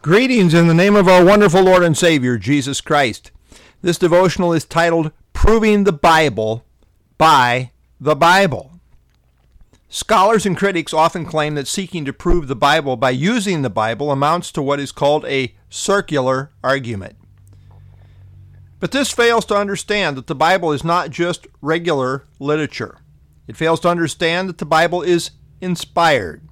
Greetings in the name of our wonderful Lord and Savior, Jesus Christ. This devotional is titled Proving the Bible by the Bible. Scholars and critics often claim that seeking to prove the Bible by using the Bible amounts to what is called a circular argument. But this fails to understand that the Bible is not just regular literature. It fails to understand that the Bible is inspired.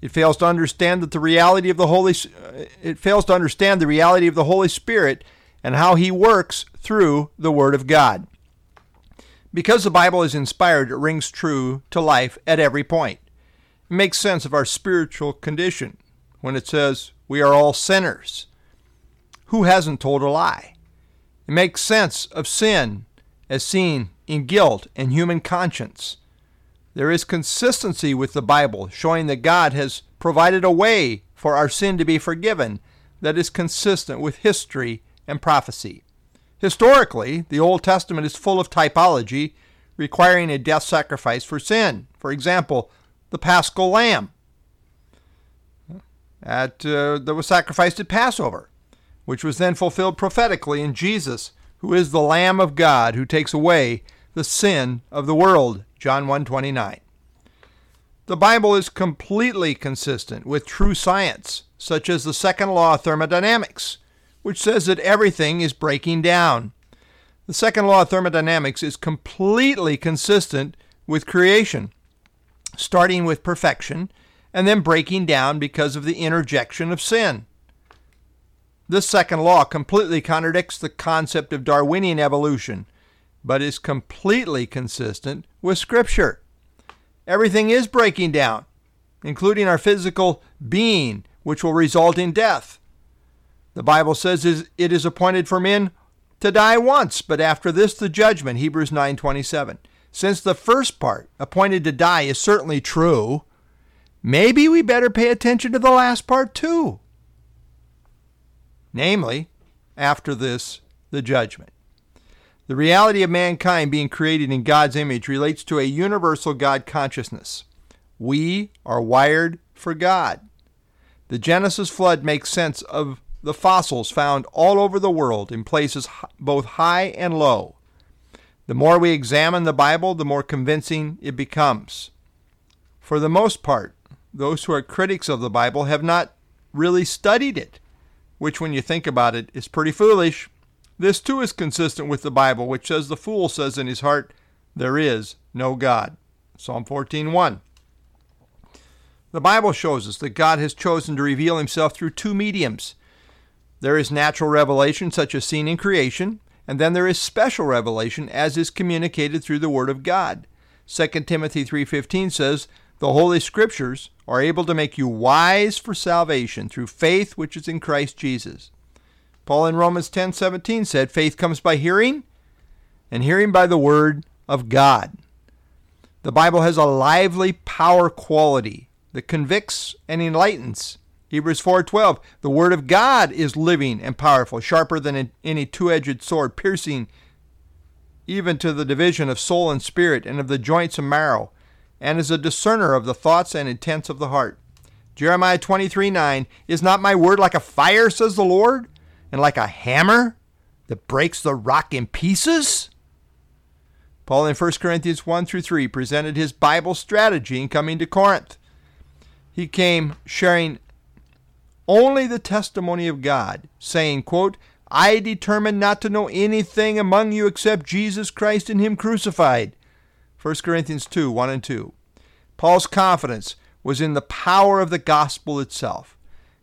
It fails to understand that the reality of the Holy uh, it fails to understand the reality of the Holy Spirit and how he works through the word of God. Because the Bible is inspired, it rings true to life at every point. It makes sense of our spiritual condition when it says we are all sinners. Who hasn't told a lie? It makes sense of sin as seen in guilt and human conscience. There is consistency with the Bible, showing that God has provided a way for our sin to be forgiven that is consistent with history and prophecy. Historically, the Old Testament is full of typology requiring a death sacrifice for sin. For example, the paschal lamb at, uh, that was sacrificed at Passover, which was then fulfilled prophetically in Jesus, who is the Lamb of God who takes away the sin of the world. John 1:29. The Bible is completely consistent with true science, such as the second law of thermodynamics, which says that everything is breaking down. The second law of thermodynamics is completely consistent with creation, starting with perfection and then breaking down because of the interjection of sin. This second law completely contradicts the concept of Darwinian evolution, but is completely consistent with Scripture. Everything is breaking down, including our physical being, which will result in death. The Bible says it is appointed for men to die once, but after this the judgment, Hebrews 9:27. Since the first part, appointed to die, is certainly true, maybe we better pay attention to the last part too. Namely, after this, the judgment. The reality of mankind being created in God's image relates to a universal God consciousness. We are wired for God. The Genesis flood makes sense of the fossils found all over the world in places both high and low. The more we examine the Bible, the more convincing it becomes. For the most part, those who are critics of the Bible have not really studied it, which, when you think about it, is pretty foolish. This too is consistent with the Bible, which says the fool says in his heart, There is no God. Psalm 14:1. The Bible shows us that God has chosen to reveal himself through two mediums there is natural revelation, such as seen in creation, and then there is special revelation, as is communicated through the Word of God. 2 Timothy 3:15 says, "The Holy Scriptures are able to make you wise for salvation through faith which is in Christ Jesus." Paul in Romans 10:17 said, "Faith comes by hearing, and hearing by the word of God." The Bible has a lively power quality that convicts and enlightens. Hebrews 4:12 The word of God is living and powerful, sharper than any two-edged sword, piercing even to the division of soul and spirit and of the joints and marrow, and is a discerner of the thoughts and intents of the heart. Jeremiah 23:9 Is not my word like a fire, says the Lord, and like a hammer that breaks the rock in pieces? Paul in 1 Corinthians 1 through 3 presented his Bible strategy in coming to Corinth. He came sharing only the testimony of God, saying, quote, I determined not to know anything among you except Jesus Christ and Him crucified. 1 Corinthians 2 1 and 2. Paul's confidence was in the power of the gospel itself.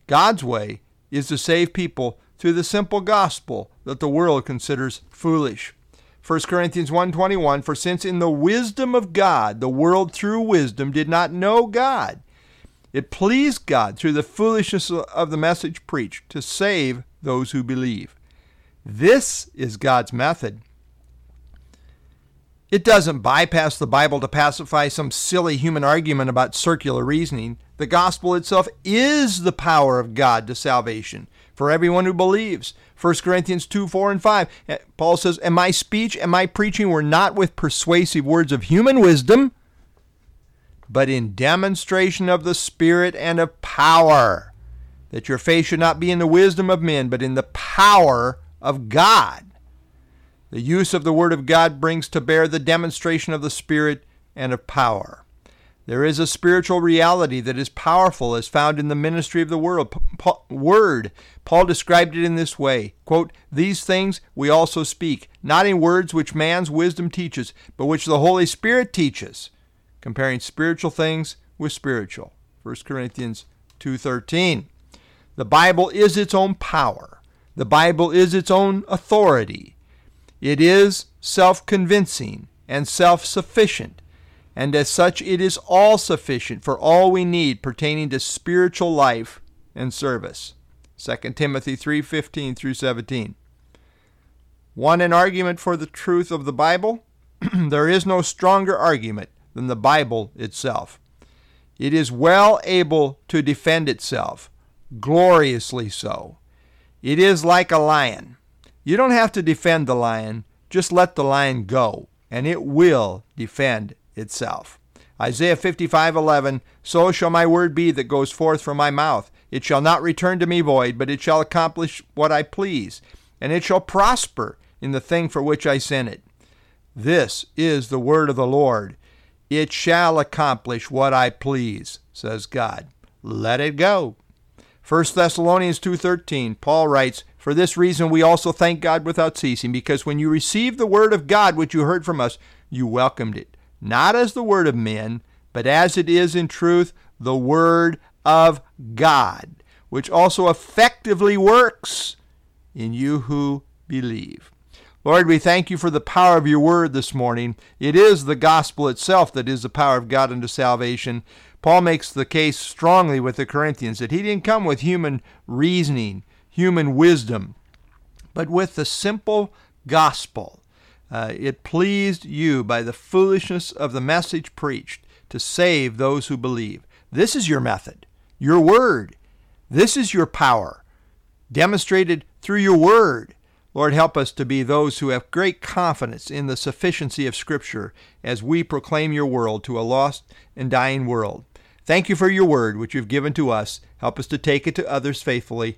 God's way is to save people through the simple gospel that the world considers foolish. 1 Corinthians 1:21 For since in the wisdom of God the world through wisdom did not know God, it pleased God through the foolishness of the message preached to save those who believe. This is God's method. It doesn't bypass the Bible to pacify some silly human argument about circular reasoning. The gospel itself is the power of God to salvation for everyone who believes. 1 Corinthians 2 4 and 5. Eh, Paul says, And my speech and my preaching were not with persuasive words of human wisdom but in demonstration of the Spirit and of power, that your faith should not be in the wisdom of men, but in the power of God. The use of the Word of God brings to bear the demonstration of the Spirit and of power. There is a spiritual reality that is powerful as found in the ministry of the word. Paul described it in this way quote, These things we also speak, not in words which man's wisdom teaches, but which the Holy Spirit teaches, comparing spiritual things with spiritual. 1 Corinthians 2:13. The Bible is its own power. The Bible is its own authority. It is self-convincing and self-sufficient and as such it is all sufficient for all we need pertaining to spiritual life and service. 2 Timothy 3:15 through 17. Want an argument for the truth of the Bible? there is no stronger argument than the Bible itself. It is well able to defend itself, gloriously so. It is like a lion. You don't have to defend the lion, just let the lion go, and it will defend itself. Isaiah 55:11 So shall my word be that goes forth from my mouth. It shall not return to me void but it shall accomplish what I please and it shall prosper in the thing for which I sent it. This is the word of the Lord. It shall accomplish what I please says God. Let it go. 1 Thessalonians 2:13 Paul writes for this reason we also thank God without ceasing because when you received the word of God which you heard from us you welcomed it not as the word of men, but as it is in truth the word of God, which also effectively works in you who believe. Lord, we thank you for the power of your word this morning. It is the gospel itself that is the power of God unto salvation. Paul makes the case strongly with the Corinthians that he didn't come with human reasoning, human wisdom, but with the simple gospel uh, it pleased you by the foolishness of the message preached to save those who believe. This is your method, your word. This is your power, demonstrated through your word. Lord, help us to be those who have great confidence in the sufficiency of Scripture as we proclaim your world to a lost and dying world. Thank you for your word, which you've given to us. Help us to take it to others faithfully.